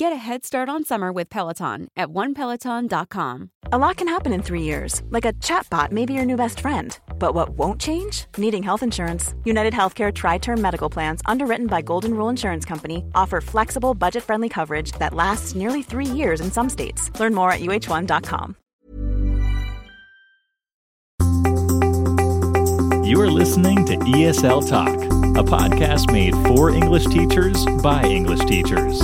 Get a head start on summer with Peloton at onepeloton.com. A lot can happen in three years, like a chatbot may be your new best friend. But what won't change? Needing health insurance. United Healthcare TriTerm Medical Plans, underwritten by Golden Rule Insurance Company, offer flexible, budget friendly coverage that lasts nearly three years in some states. Learn more at uh1.com. You are listening to ESL Talk, a podcast made for English teachers by English teachers.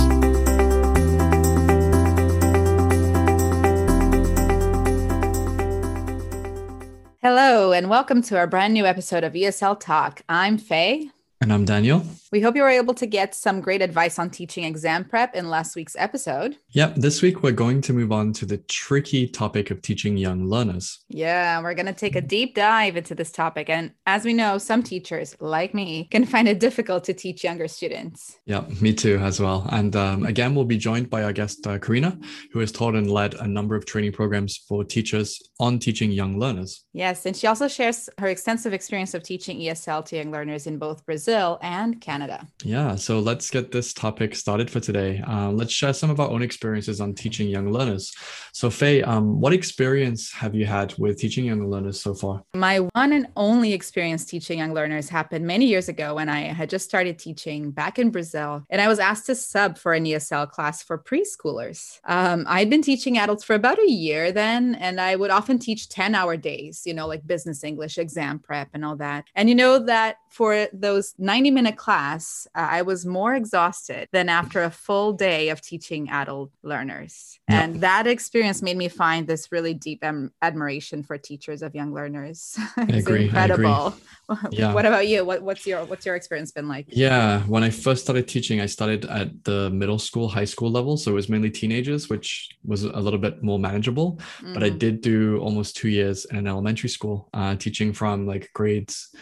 And welcome to our brand new episode of ESL Talk. I'm Faye. And I'm Daniel. We hope you were able to get some great advice on teaching exam prep in last week's episode. Yep, this week we're going to move on to the tricky topic of teaching young learners. Yeah, we're going to take a deep dive into this topic. And as we know, some teachers, like me, can find it difficult to teach younger students. Yeah, me too, as well. And um, again, we'll be joined by our guest, uh, Karina, who has taught and led a number of training programs for teachers on teaching young learners. Yes, and she also shares her extensive experience of teaching ESL to young learners in both Brazil and Canada. Yeah, so let's get this topic started for today. Uh, let's share some of our own experiences on teaching young learners. So, Faye, um, what experience have you had with teaching young learners so far? My one and only experience teaching young learners happened many years ago when I had just started teaching back in Brazil, and I was asked to sub for an ESL class for preschoolers. Um, I'd been teaching adults for about a year then, and I would often teach 10 hour days, you know, like business English, exam prep, and all that. And you know that for those 90 minute class, uh, I was more exhausted than after a full day of teaching adult learners. And that experience made me find this really deep am- admiration for teachers of young learners. it's I agree, incredible. I agree. Yeah. what about you? What, what's your what's your experience been like? Yeah, when I first started teaching, I started at the middle school, high school level, so it was mainly teenagers, which was a little bit more manageable. Mm. But I mm. did do almost two years in an elementary school, uh, teaching from like grades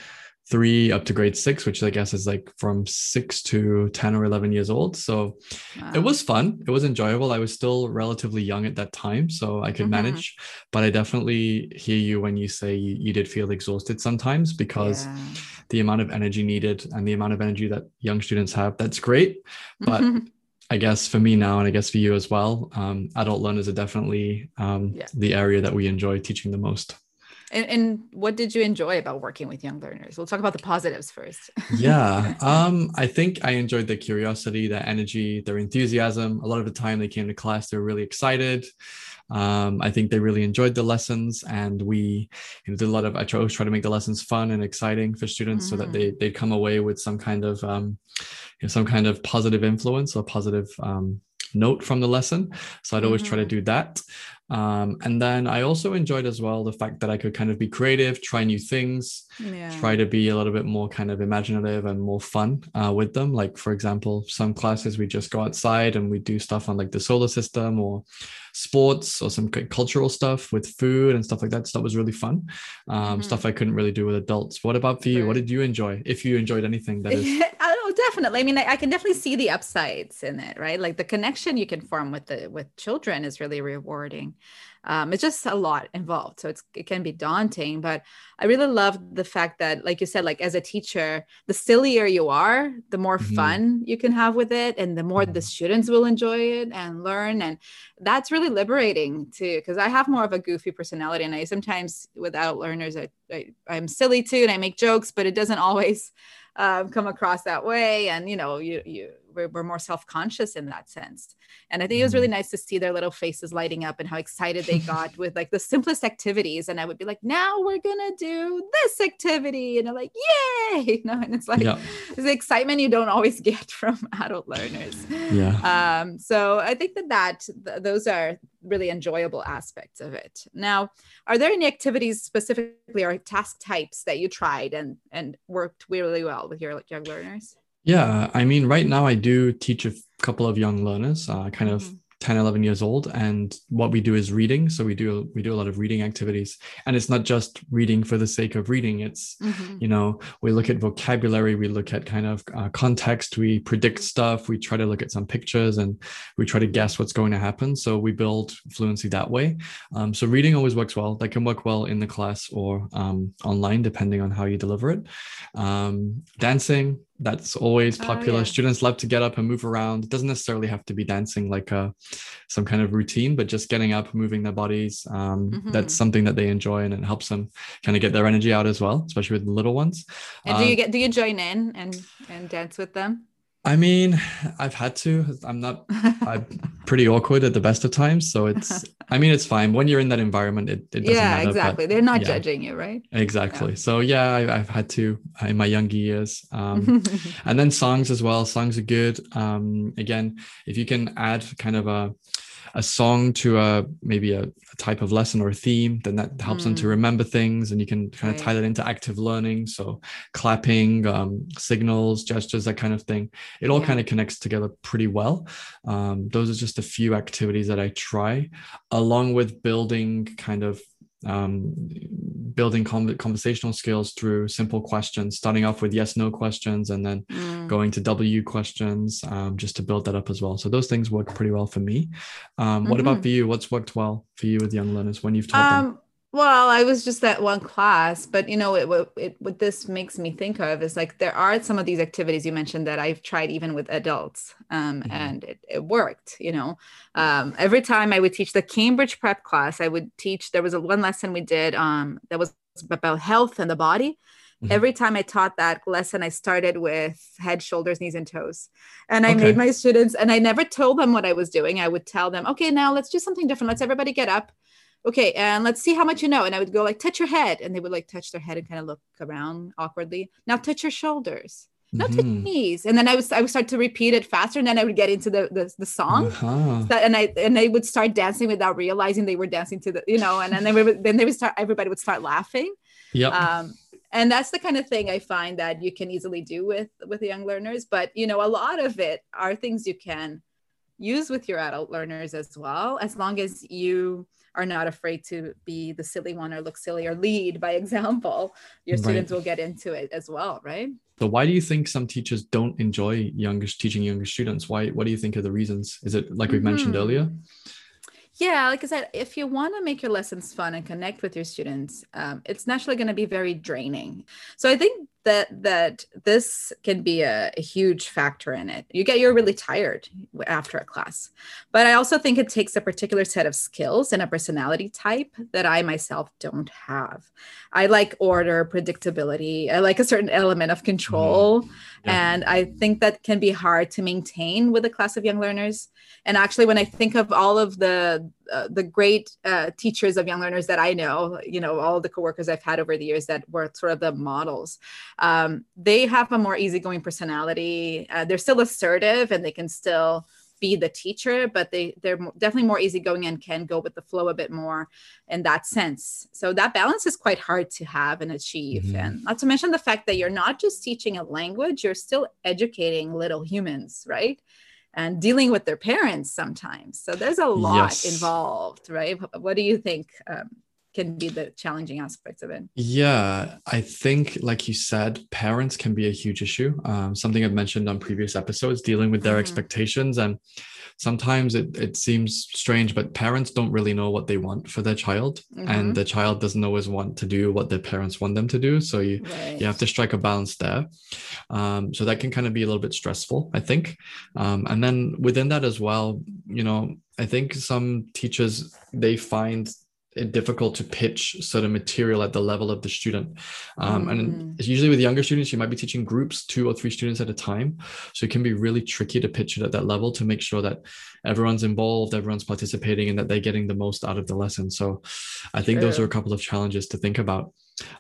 three up to grade six, which I guess is like from six to 10 or 11 years old. So wow. it was fun. It was enjoyable. I was still relatively young at that time, so I could mm-hmm. manage. But I definitely hear you when you say you, you did feel exhausted sometimes because yeah. the amount of energy needed and the amount of energy that young students have, that's great. But mm-hmm. I guess for me now, and I guess for you as well, um, adult learners are definitely um, yeah. the area that we enjoy teaching the most. And, and, what did you enjoy about working with young learners? We'll talk about the positives first. yeah, um, I think I enjoyed their curiosity, their energy, their enthusiasm. A lot of the time they came to class, they were really excited. Um, I think they really enjoyed the lessons, and we you know, did a lot of. I always try to make the lessons fun and exciting for students, mm-hmm. so that they mm-hmm. they come away with some kind of um, you know, some kind of positive influence or positive um, note from the lesson. So I'd always mm-hmm. try to mm-hmm. do that. Um, and then I also enjoyed as well the fact that I could kind of be creative, try new things, yeah. try to be a little bit more kind of imaginative and more fun uh, with them. Like, for example, some classes we just go outside and we do stuff on like the solar system or sports or some cultural stuff with food and stuff like that. So that was really fun. Um, mm-hmm. Stuff I couldn't really do with adults. What about for you? What did you enjoy? If you enjoyed anything, that is. oh, definitely. I mean, I, I can definitely see the upsides in it, right? Like the connection you can form with the with children is really rewarding um, it's just a lot involved. So it's it can be daunting but i really love the fact that like you said like as a teacher the sillier you are the more mm-hmm. fun you can have with it and the more the students will enjoy it and learn. And that's really liberating too because i have more of a goofy personality and i sometimes without learners I, I i'm silly too and i make jokes but it doesn't always um, come across that way. And you know you you we're, we're more self-conscious in that sense and i think it was really mm-hmm. nice to see their little faces lighting up and how excited they got with like the simplest activities and i would be like now we're gonna do this activity and they're like yay you know and it's like yeah. it's the excitement you don't always get from adult learners yeah um so i think that that th- those are really enjoyable aspects of it. Now, are there any activities specifically or task types that you tried and and worked really well with your young learners? Yeah, I mean, right now I do teach a couple of young learners, uh, kind of mm-hmm. 10 11 years old and what we do is reading. So we do we do a lot of reading activities. And it's not just reading for the sake of reading. It's mm-hmm. you know we look at vocabulary we look at kind of uh, context we predict stuff we try to look at some pictures and we try to guess what's going to happen. So we build fluency that way. Um, so reading always works well. That can work well in the class or um, online depending on how you deliver it. Um, dancing that's always oh, popular. Yeah. Students love to get up and move around. It doesn't necessarily have to be dancing like a, uh, some kind of routine, but just getting up, moving their bodies. Um, mm-hmm. That's something that they enjoy and it helps them kind of get their energy out as well, especially with the little ones. And do you um, get do you join in and and dance with them? I mean, I've had to. I'm not. I'm pretty awkward at the best of times, so it's. I mean, it's fine when you're in that environment. It, it doesn't yeah, matter, exactly. They're not yeah. judging you, right? Exactly. Yeah. So yeah, I, have had to in my younger years, um, and then songs as well. Songs are good. Um, again, if you can add kind of a a song to a maybe a, a type of lesson or a theme, then that helps mm. them to hmm. remember things, and you can kind of tie that into active learning. So clapping, um, signals, gestures, that kind of thing. It all yeah. kind of connects together pretty well. Um, those are just a few activities that I try, along with building kind of um, building conversational skills through simple questions, starting off with yes no questions and then mm. going to W questions um, just to build that up as well. So those things work pretty well for me. Um, mm-hmm. What about mm-hmm. for you? What's worked well for you with young learners when you've taught them? Well, I was just that one class, but you know, it, it, it, what this makes me think of is like there are some of these activities you mentioned that I've tried even with adults, um, mm-hmm. and it, it worked. You know, um, every time I would teach the Cambridge prep class, I would teach. There was a one lesson we did um, that was about health and the body. Mm-hmm. Every time I taught that lesson, I started with head, shoulders, knees, and toes. And I okay. made my students, and I never told them what I was doing. I would tell them, okay, now let's do something different. Let's everybody get up okay and let's see how much you know. And i would go like touch your head. And they would like touch their head and kind of look around awkwardly. Now touch your shoulders. Now mm-hmm. touch your knees. And then i was i would start to repeat it faster and then i would get into the the, the song. Uh-huh. and i and they would start dancing without realizing they were dancing to the you know and then they would then they would start everybody would start laughing. Yeah um and that's the kind of thing i find that you can easily do with with young learners. But you know a lot of it are things you can use with your adult learners as well as long as you are not afraid to be the silly one or look silly or lead by example your students right. will get into it as well right? So why do you think some teachers don't enjoy younger teaching younger students? Why what do you think are the reasons? Is it like we mm-hmm. mentioned earlier? Yeah like i said if you want to make your lessons fun and connect with your students um, it's naturally going to be very draining. So i think that that this can be a, a, huge factor in it. You get you're really tired after a class. But i also think it takes a particular set of skills and a personality type that i myself don't have. I like order predictability. I like a certain element of control. Mm-hmm. yeah. and i think that can be hard to maintain with a class of young learners. And actually when i think of all of the uh, the great uh, teachers of young learners that I know, you know, all the coworkers I've had over the years that were sort of the models, um, they have a more easygoing personality. Uh, they're still assertive and they can still be the teacher, but they they're definitely more easygoing and can go with the flow a bit more in that sense. So that balance is quite hard to have and achieve. Mm-hmm. And not to mention the fact that you're not just teaching a language, you're still educating little humans, right? and dealing with their parents sometimes. So there's a lot yes. involved, right? What do you think um, can be the challenging aspects of it? Yeah, I think, like you said, parents can be a huge issue. Um, something I've mentioned on previous episodes, dealing with their mm-hmm. expectations and sometimes it, it seems strange, but parents don't really know what they want for their child. Mm-hmm. And the child doesn't always want to do what their parents want them to do. So you, right. you have to strike a balance there. Um, so that can kind of be a little bit stressful, I think. Um, and then within that as well, you know, I think some teachers, they find difficult to pitch certain material at the level of the student. Um, mm. And usually with younger students, you might be teaching groups, two or three students at a time. So it can be really tricky to pitch it at that level to make sure that everyone's involved, everyone's participating, and that they're getting the most out of the lesson. So I think those are a couple of challenges to think about.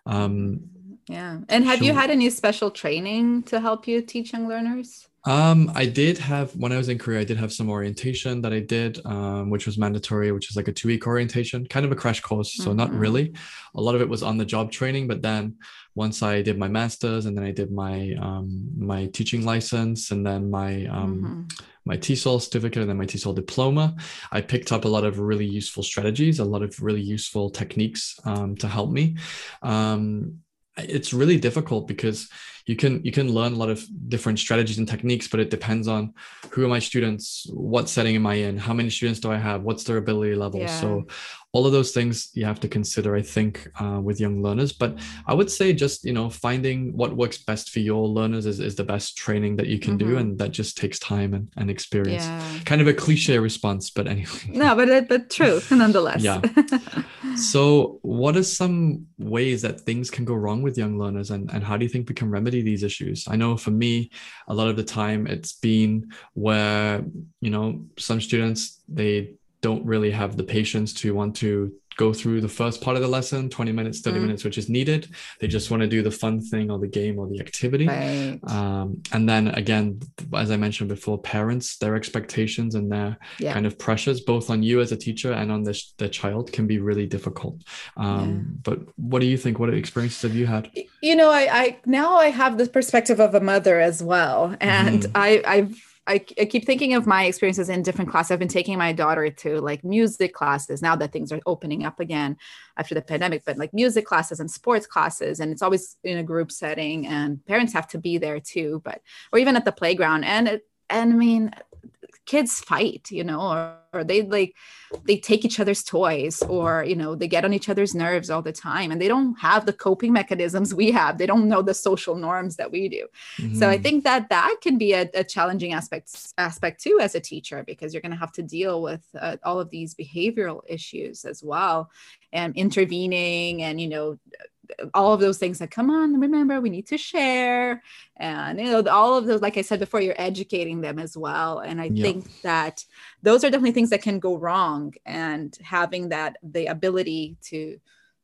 Um, yeah. And have you had any special training to help you teach young learners? Um, I did have when I was in Korea, I did have some orientation that I did, um, which was mandatory, which is like a two week orientation, kind of a crash course. So mm-hmm. not really. A lot of it was on the job training, but then once I did my master's and then I did my um, my teaching license and then my um, mm-hmm. my TESOL certificate and then my TESOL diploma, I picked up a lot of really useful strategies, a lot of really useful techniques um, to help me. Um, it's really difficult because you can you can learn a lot of different strategies and techniques but it depends on who are my students what setting am i in how many students do i have what's their ability level yeah. so all of those things you have to consider i think uh, with young learners. But i would say just you know finding what works best for your learners is, is the best training that you can mm-hmm. do and that just takes time and, and experience. Yeah. kind of a cliche response but anyway. No but but true nonetheless. Yeah. So what are some ways that things can go wrong with young learners and, and how do you think we can remedy these issues? I know for me a lot of the time it's been where you know some students they don't really have the patience to want to go through the first part of the lesson 20 minutes 30 mm. minutes which is needed they just want to do the fun thing or the game or the activity right. um, and then again as i mentioned before parents their expectations and their yeah. kind of pressures both on you as a teacher and on the, the child can be really difficult um, yeah. but what do you think what experiences have you had you know I, I now i have the perspective of a mother as well and mm. i i've I, I keep thinking of my experiences in different classes. I've been taking my daughter to like music classes now that things are opening up again after the pandemic, but like music classes and sports classes. And it's always in a group setting and parents have to be there too, but, or even at the playground. And, it, and I mean, kids fight you know or, or, they like they take each other's toys or you know they get on each other's nerves all the time and they don't have the coping mechanisms we have they don't know the social norms that we do mm-hmm. so i mm-hmm. think that that can be a, a, challenging aspect aspect too as a teacher because you're going to have to deal with uh, all of these behavioral issues as well and intervening and you know all of those things that come on remember we need to share and you know all of those like i said before you're educating them as well and i think that those are definitely things that can go wrong and having that the ability to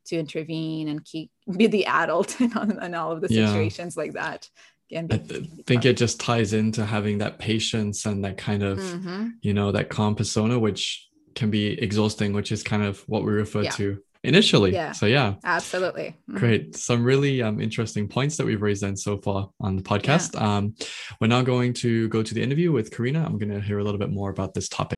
to intervene and keep be the adult in, in all of the situations yeah. like that I th- think it just ties into having that patience and that kind of, mm-hmm. you know, that calm persona, which can be exhausting, which is kind of what we refer yeah. to initially. Yeah. So yeah. Absolutely. Mm-hmm. Great. Some really um, interesting points that we've raised then so far on the podcast. Yeah. Um, we're now going to go to the interview with Karina. I'm going to hear a little bit more about this topic.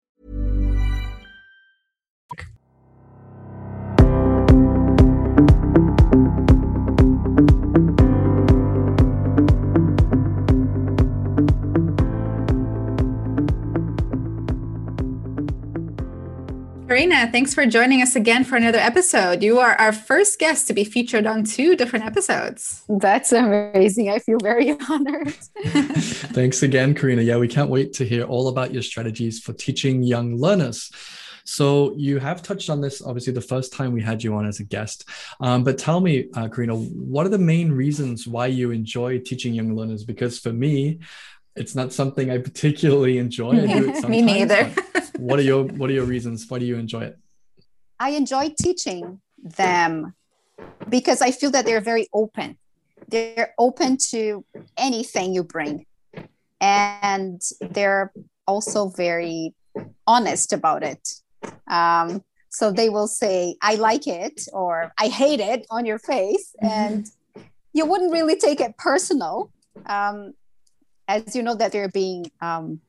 Karina, thanks for joining us again for another episode. You are our first guest to be featured on two different episodes. That's amazing. I feel very honored. Thanks again, Karina. Yeah, we can't wait to hear all about your strategies for teaching young learners. So you have touched on this, obviously, the first time we had you on as a guest. Um, but tell me, uh, Karina, what are the main reasons why you enjoy teaching young learners? Because for me, it's not something I particularly enjoy. I do it Me neither. What are your What are your reasons? Why do you enjoy it? I enjoy teaching them because I feel that they're very open. They're open to anything you bring, and they're also very honest about it. Um, so they will say, "I like it" or "I hate it" on your face, mm-hmm. and you wouldn't really take it personal. Um, as you know that they're being um,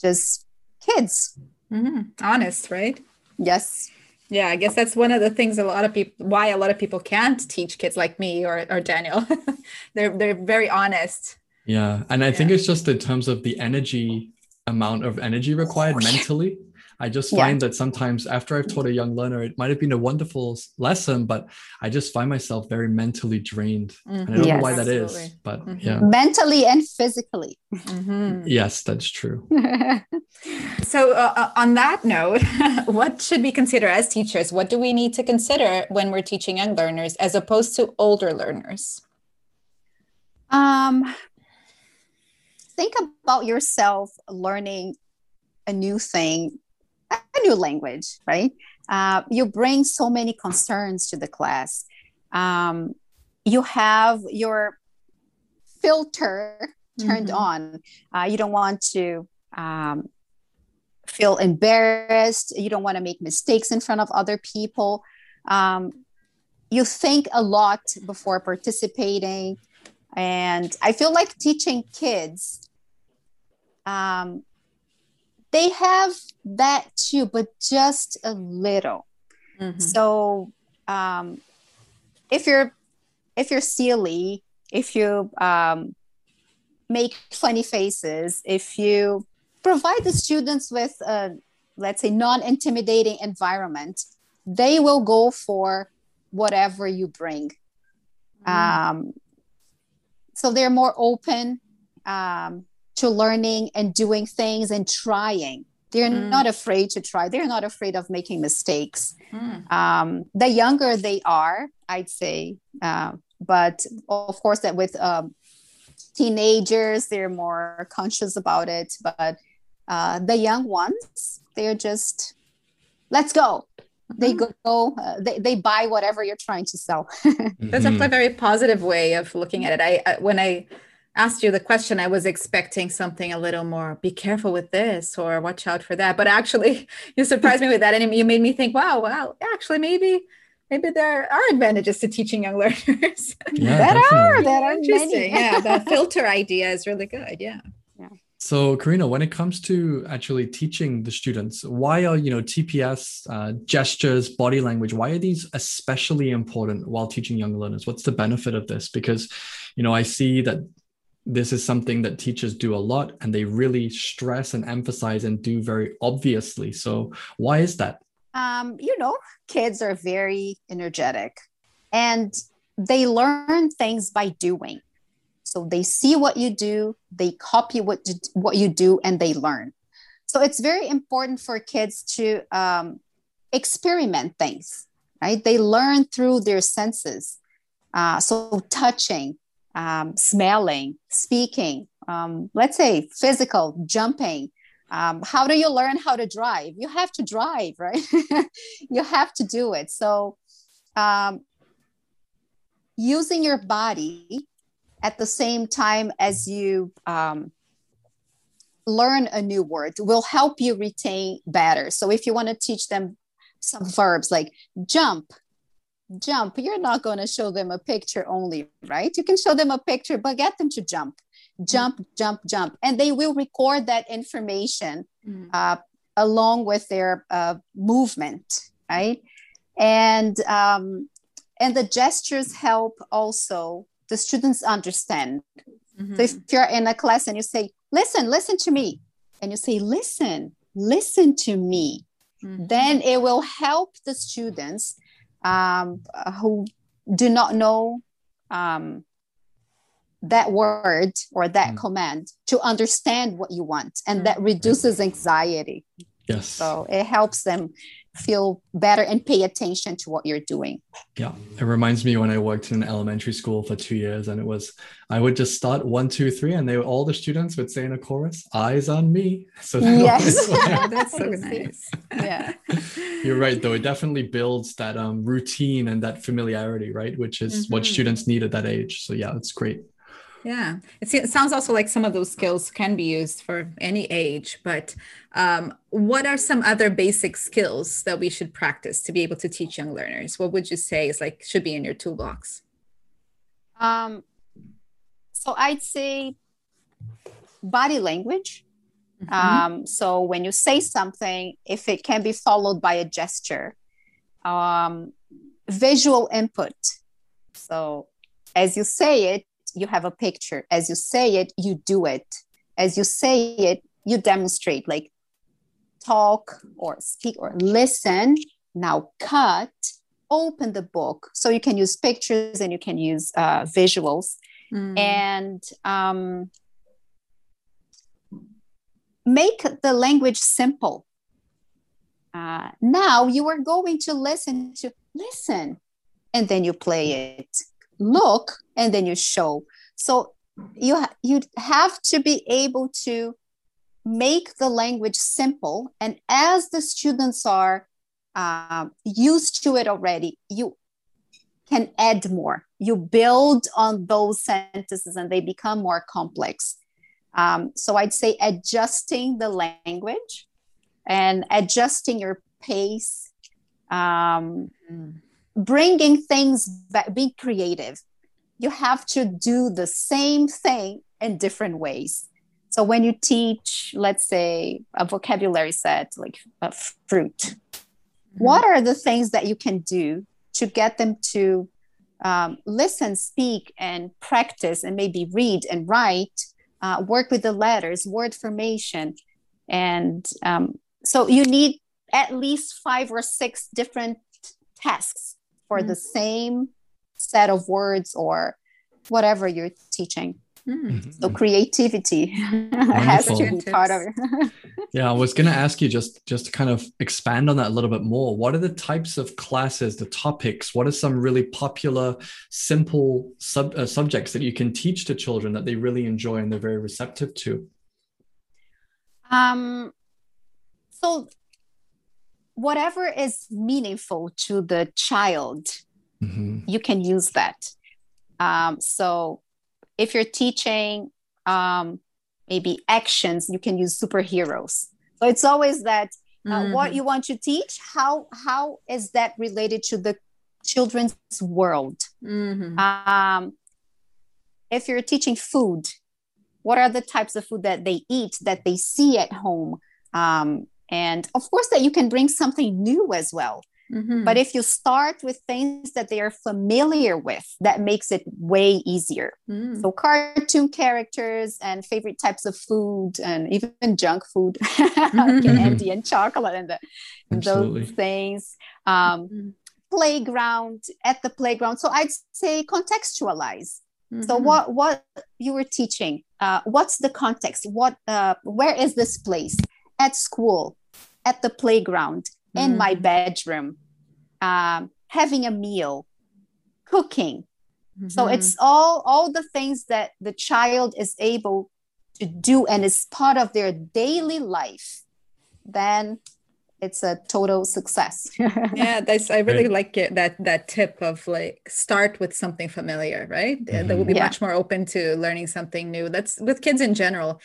just kids. Mm-hmm. honest right? Yes. Yeah i guess that's one of the things a lot of people why a lot of people can't teach kids like me or, or daniel. They're they're very honest. Yeah and i yeah. think it's just in terms of the energy amount of energy required mentally I just find yeah. that sometimes after I've taught a young learner, it might have been a wonderful lesson, but I just find myself very mentally drained. Mm-hmm. And I don't yes. know why that Absolutely. is, but mm-hmm. yeah. Mentally and physically. Mm-hmm. Yes, that's true. so, uh, uh on that note, what should we consider as teachers? What do we need to consider when we're teaching young learners as opposed to older learners? Um, think about yourself learning a new thing a new language, right? Uh, you bring so many concerns to the class. Um, you have your filter turned mm-hmm. on. Uh, you don't want to um, feel embarrassed. You don't want to make mistakes in front of other people. Um, you think a lot before participating. And I feel like teaching kids um, they have that too, but just a little. Mm-hmm. So um, if you're if you're silly, if you um, make funny faces, if you provide the students with a let's say non-intimidating environment, they will go for whatever you bring. Mm. Um, so they're more open. Um, to learning and doing things and trying. They're mm. not afraid to try. They're not afraid of making mistakes. Mm. Um, the younger they are, I'd say, uh, but of course, that with um, teenagers, they're more conscious about it. But uh, the young ones, they're just, let's go. They mm-hmm. go, uh, they, they buy whatever you're trying to sell. That's mm-hmm. a very positive way of looking at it. I, I when I asked you the question, I was expecting something a little more be careful with this or watch out for that. But actually, you surprised me with that. And you made me think, wow, wow, actually, maybe. Maybe there are advantages to teaching young learners. Yeah, that are that are interesting. yeah, the filter idea is really good. Yeah. Yeah. So, Karina, when it comes to actually teaching the students, why are you know TPR, uh, gestures, body language? Why are these especially important while teaching young learners? What's the benefit of this? Because, you know, I see that this is something that teachers do a lot and they really stress and emphasize and do very obviously. So, why is that? Um, you know, kids are very energetic and they learn things by doing. So they see what you do, they copy what what you do, and they learn. So it's very important for kids to um, experiment things, right? They learn through their senses. Uh, so touching, um, smelling, speaking, um, let's say physical, jumping. Um, how do you learn how to drive? You have to drive, right? you have to do it. So, um, using your body at the same time as you um, learn a new word will help you retain better. So if you want to teach them some verbs like jump, jump, you're not going to show them a picture only, right? You can show them a picture, but get them to jump, jump, jump, jump. And they will record that information mm. uh, along with their uh, movement, right? And um, and the gestures help also the students understand. Mm-hmm. So if you're in a class and you say, listen, listen to me. And you say, listen, listen to me. Mm-hmm. Then it will help the students um, who do not know um, that word or that mm. command to understand what you want. And mm. that reduces anxiety. Yes. So it helps them feel better and pay attention to what you're doing. Yeah. It reminds me when I worked in an elementary school for two years and it was, I would just start one, two, three, and they all the students would say in a chorus, eyes on me. So yes. that's so nice. Yeah. You're right, though. It definitely builds that um, routine and that familiarity, right? Which is mm-hmm. what students need at that age. So yeah, it's great. Yeah, it, it sounds also like some of those skills can be used for any age, but um, what are some other basic skills that we should practice to be able to teach young learners? What would you say is like should be in your toolbox? Um, so I'd say body language. Mm-hmm. Um, so when you say something, if it can be followed by a gesture, um, visual input. So as you say it, you have a picture. As you say it, you do it. As you say it, you demonstrate, like talk or speak or listen. Now cut, open the book. So you can use pictures and you can use uh, visuals. Mm. And um, make the language simple. Uh, now you are going to listen to listen and then you play it look and then you show. So you you have to be able to make the language simple. And as the students are uh, used to it already you can add more. You build on those sentences and they become more complex. Um, so i'd say adjusting the language and adjusting your pace um, mm bringing things back, be creative. You have to do the same thing in different ways. So when you teach, let's say, a vocabulary set like a fruit, mm-hmm. what are the things that you can do to get them to um, listen, speak, and practice, and maybe read and write, uh, work with the letters, word formation, and um, so you need at least five or six different tasks for mm-hmm. the same set of words or whatever you're teaching. Mm-hmm. So creativity has to be part of it. yeah, I was going to ask you just just to kind of expand on that a little bit more. What are the types of classes, the topics? What are some really popular, simple sub, uh, subjects that you can teach to children that they really enjoy and they're very receptive to? Um, so whatever is meaningful to the child, mm-hmm. you can use that. Um, so if you're teaching um, maybe actions, you can use superheroes. So it's always that uh, mm-hmm. what you want to teach. How how is that related to the children's world? Mm-hmm. Um, if you're teaching food, what are the types of food that they eat that they see at home? Um, and of course that you can bring something new as well mm-hmm. but if you start with things that they are familiar with that makes it way easier mm. so cartoon characters and favorite types of food and even junk food mm-hmm. candy and chocolate and, the, those things um, mm-hmm. playground at the playground so i'd say contextualize Mm-hmm. So what what you were teaching? Uh, what's the context? What uh, where is this place? At school, at the playground, mm. in my mm. bedroom, um, having a meal, cooking. Mm-hmm. So it's all all the things that the child is able to do and is part of their daily life. Then it's a total success. yeah, that's I really right. like it that that tip of like start with something familiar, right? Mm-hmm. That will be yeah. much more open to learning something new. That's with kids in general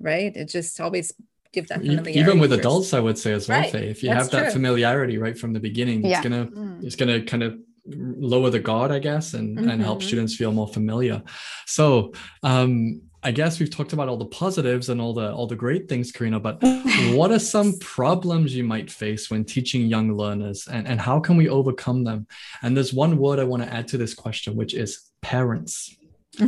right it just always give that familiarity even with first. adults i would say as well Right. Faye. if you That's have that true. familiarity right from the beginning Yeah. it's gonna Mm. it's gonna kind of lower the guard i guess and and help Mhm. students feel more familiar so um i guess we've talked about all the positives and all the all the great things karina but what are some problems you might face when teaching young learners and, and how can we overcome them and there's one word i want to add to this question which is parents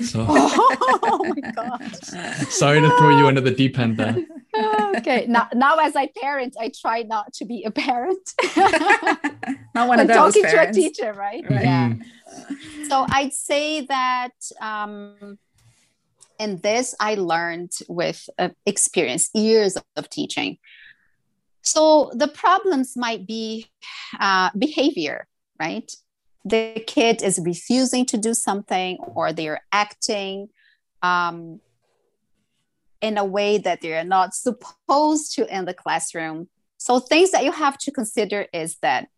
so oh my god. sorry to throw you under the deep end there okay. Now, now as I parent, I try not to be a parent. not one of I'm those talking parents. to a teacher, right? Right. Yeah. Mhm. So I'd say that um, in this, I learned with uh, experience, years of teaching. So the problems might be uh, behavior, right? The kid is refusing to do something or they're acting um, in a way that they're not supposed to in the classroom. So things that you have to consider is that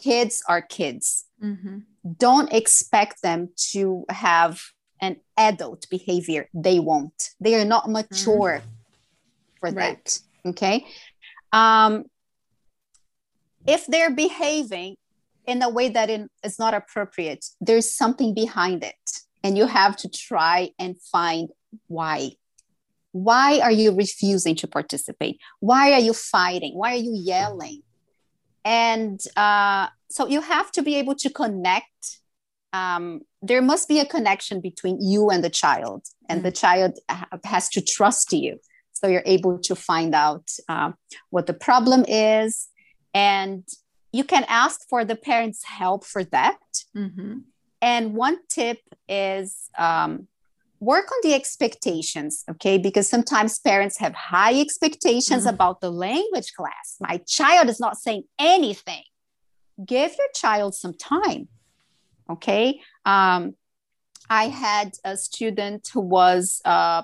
kids are kids Mhm. don't expect them to have an adult behavior they won't they are not mature for Mm-hmm. Right. that okay um if they're behaving in a way that in- not appropriate there's something behind it and you have to try and find why why are you refusing to participate? Why are you fighting? Why are you yelling? And uh, so you have to be able to connect um, there must be a connection between you and the child and the child has to trust you. So you're able to find out uh, what the problem is and you can ask for the parents help for that. Mhm. and one tip is um, work on the expectations, okay? Because sometimes parents have high expectations Mhm. about the language class. My child is not saying anything. Give your child some time, okay? Um, I had a student who was uh,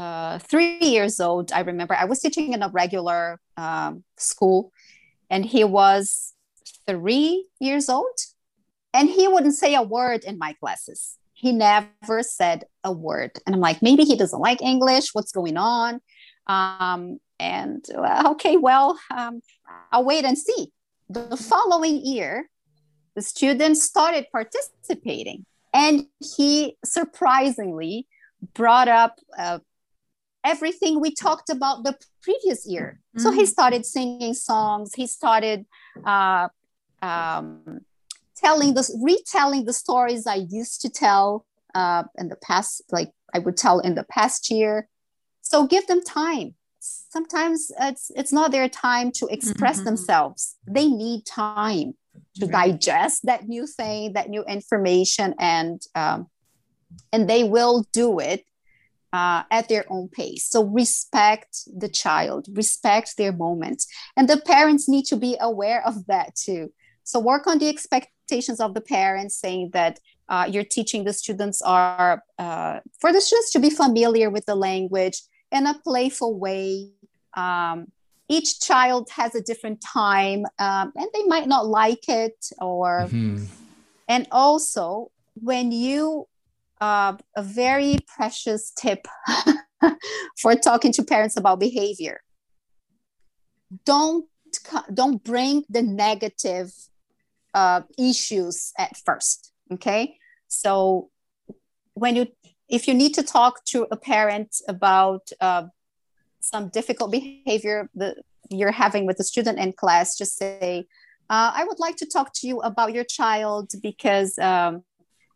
uh, three years old. I remember I was teaching in a regular um, school, and he was three years old and he wouldn't say a word in my classes. He never said a word. And I'm like, maybe he doesn't like English. What's going on? Um, and well, okay, well, um, I'll wait and see. The following year, the student started participating, and he surprisingly brought up uh, everything we talked about the previous year. So he Mhm. started singing songs. He started uh, um, telling the retelling the stories I used to tell uh, in the past, like I would tell in the past year. So give them time. Sometimes it's it's not their time to express Mhm. themselves. They need time to Right. digest that new thing, that new information, and um, and they will do it uh, at their own pace. So respect the child, respect their moment and the parents need to be aware of that too. So work on the expectations of the parents, saying that uh, you're teaching the students are uh, for the students to be familiar with the language in a playful way. Um, each child has a different time, um, and they might not like it, or Mhm. and also when you uh, a very precious tip for talking to parents about behavior don't don't bring the negative uh, issues at first okay so when you if you need to talk to a parent about uh, some difficult behavior that you're having with the student in class just say uh, i would like to talk to you about your child because um,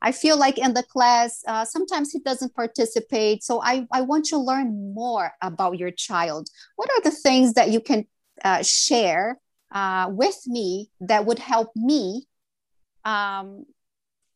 I feel like in the class, uh, sometimes he doesn't participate. So I, I want to learn more about your child. What are the things that you can uh, share uh, with me that would help me um,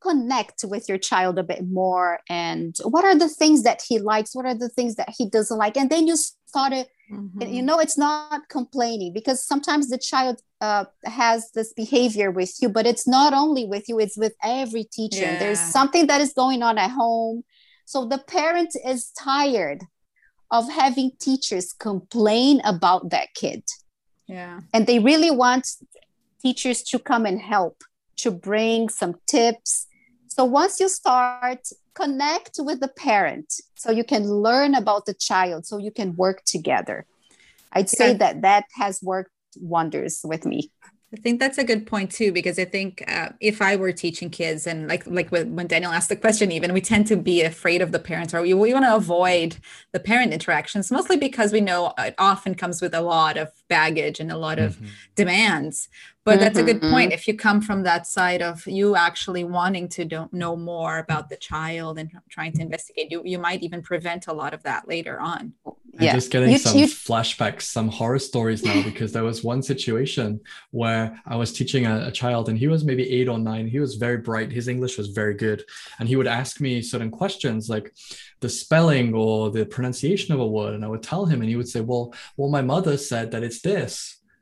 connect with your child a bit more? And what are the things that he likes? What are the things that he doesn't like? And then you started Mhm. you know it's not complaining because sometimes the child uh, has this behavior with you but it's not only with you it's with every teacher there's something that is going on at home so the parent is tired of having teachers complain about that kid Yeah. and they really want teachers to come and help to bring some tips so once you start connect with the parent so you can learn about the child so you can work together i'd say Yeah. that that has worked wonders with me I think that's a good point too, because I think uh, if I were teaching kids and like like when when Daniel asked the question, even we tend to be afraid of the parents or we, we want to avoid the parent interactions, mostly because we know it often comes with a lot of baggage and a lot of demands. But that's a good point. Mm-hmm. If you come from that side of you actually wanting to don't know more about the child and trying to investigate, you you might even prevent a lot of that later on. I'm Yeah. just getting You- some you- flashbacks, some horror stories now because there was one situation where I was teaching a, a child and he was maybe eight or nine. He was very bright. His English was very good. And he would ask me certain questions like the spelling or the pronunciation of a word. And I would tell him and he would say, Well, well, my mother said that it's this.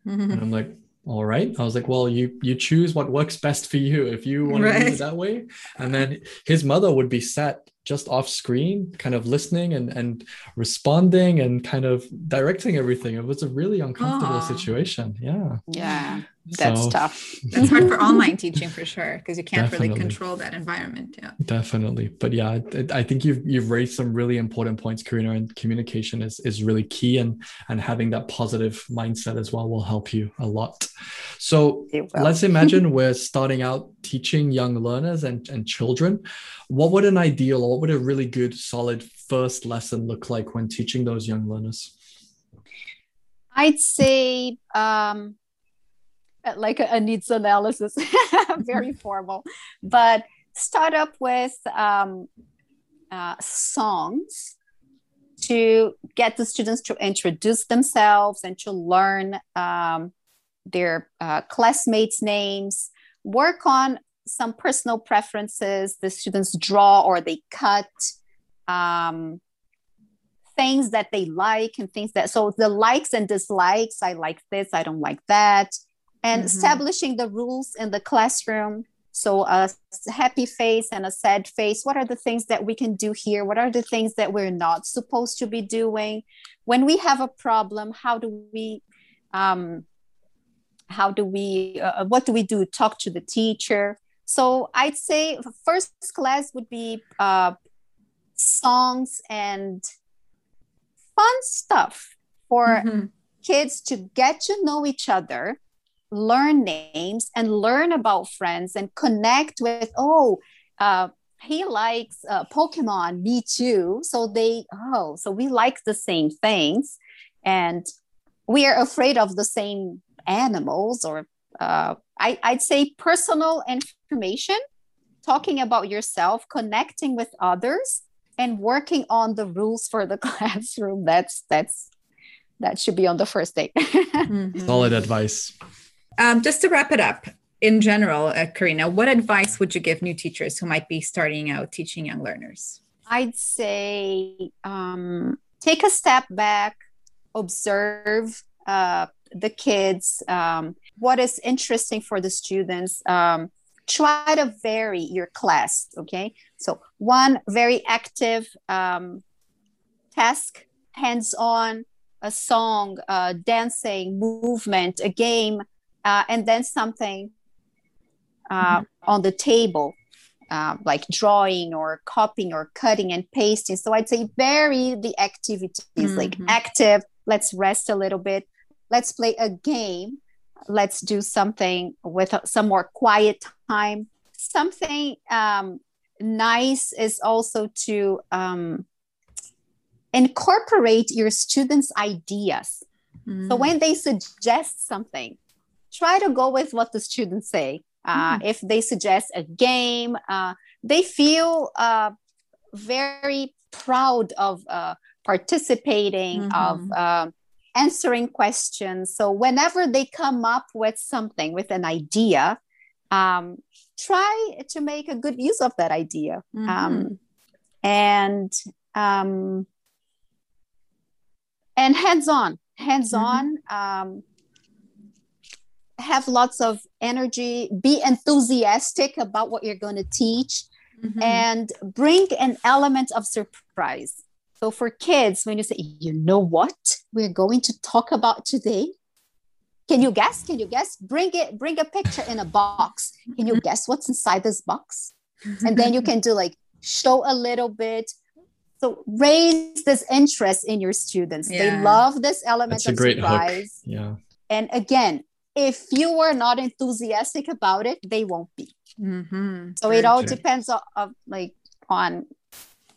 And I'm like, all right. I was like, well, you you choose what works best for you. If you want to do it that way. And then his mother would be sat just off screen, kind of listening and and responding and kind of directing everything. It was a really uncomfortable Aw. situation. Yeah. yeah that's So, tough That's hard for online teaching for sure, because you can't really control that environment. Yeah. Definitely. But yeah, I, I think you've you've raised some really important points, Karina, and communication is is really key and and having that positive mindset as well will help you a lot. So let's imagine we're starting out teaching young learners and, and children. What would an ideal or what would a really good, solid first lesson look like when teaching those young learners? I'd say um, like a, a needs analysis, very formal, but start up with um, uh, songs to get the students to introduce themselves and to learn um, their uh, classmates' names. Work on some personal preferences the students draw or they cut. Um, things that they like and things that so the likes and dislikes i like this i don't like that and Mhm. establishing the rules in the classroom. So a happy face and a sad face what are the things that we can do here? What are the things that we're not supposed to be doing? When we have a problem how do we um how do we uh, what do we do? Talk to the teacher. So i'd say first class would be uh songs and fun stuff for Mhm. kids to get to know each other, learn names, and learn about friends and connect with, oh, uh, he likes uh, Pokemon, me too. So they, oh, so we like the same things. And we are afraid of the same animals or uh, I, I'd say personal information, talking about yourself, connecting with others, and working on the rules for the classroom. That's that's that should be on the first day. Mhm. Solid advice. Um, just to wrap it up, in general, uh, Karina, what advice would you give new teachers who might be starting out teaching young learners? I'd say um, take a step back, observe uh, the kids, um, what is interesting for the students. Um, try to vary your class, okay? So, one very active um, task, hands on, a song, uh, dancing, movement, a game, uh, and then something uh, on the table uh, like drawing or copying or cutting and pasting. So I'd say vary the activities, like Mhm. active, let's rest a little bit, let's play a game, let's do something with some more quiet time. Something um, nice is also to um, incorporate your students' ideas. So when they suggest something, try to go with what the students say. Uh, If they suggest a game, uh, they feel uh, very proud of uh, participating, of Mhm. um answering questions. So whenever they come up with something, with an idea, um, try to make a good use of that idea. Mhm. Um, and um, and hands on hands on um, have lots of energy be enthusiastic about what you're going to teach Mhm. and bring an element of surprise. So for kids when you say you know what we're going to talk about today? Can you guess? Can you guess? Bring it bring a picture in a box. Can you guess what's inside this box? And then you can do like show a little bit. So raise this interest in your students. Yeah. they love this element That's a great surprise. Hook. Yeah. and again if you are not enthusiastic about it they won't be Mm-hmm. so it all true. depends on, of like on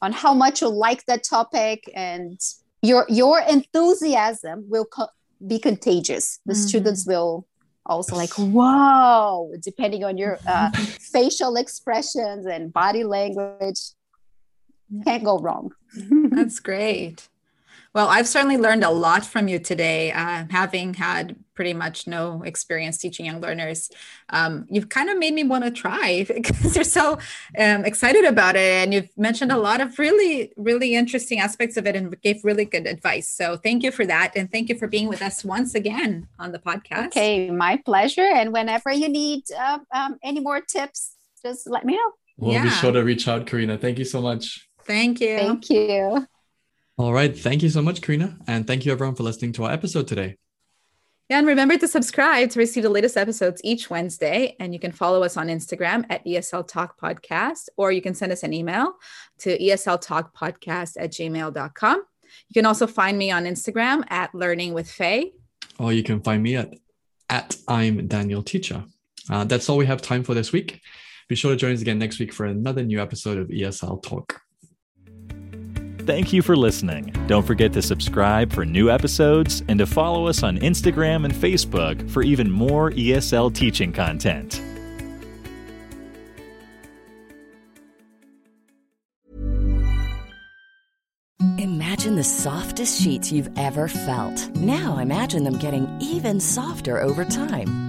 on how much you like that topic and your your enthusiasm will co- be contagious the Mhm. students will also like wow depending on your uh, facial expressions and body language can't go wrong That's great. Well, I've certainly learned a lot from you today, uh, having had pretty much no experience teaching young learners. Um, you've kind of made me want to try because you're so um, excited about it. And you've mentioned a lot of really, really interesting aspects of it and gave really good advice. So thank you for that. And thank you for being with us once again on the podcast. okay my pleasure and whenever you need uh, um, any more tips just let me know We'll be sure to reach out, Karina. Thank you so much. Thank you. thank you All right. Thank you so much, Karina. And thank you everyone for listening to our episode today. And remember to subscribe to receive the latest episodes each Wednesday. And you can follow us on Instagram at ESL Talk Podcast, or you can send us an email to esltalkpodcast at gmail.com. You can also find me on Instagram at Learning with Faye. Or you can find me at at I'm Daniel Teacher. Uh, that's all we have time for this week. Be sure to join us again next week for another new episode of ESL Talk. Thank you for listening. Don't forget to subscribe for new episodes and to follow us on Instagram and Facebook for even more ESL teaching content. Imagine the softest sheets you've ever felt. Now imagine them getting even softer over time.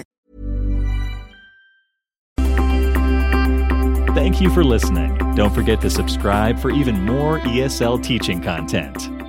Thank you for listening. Don't forget to subscribe for even more ESL teaching content.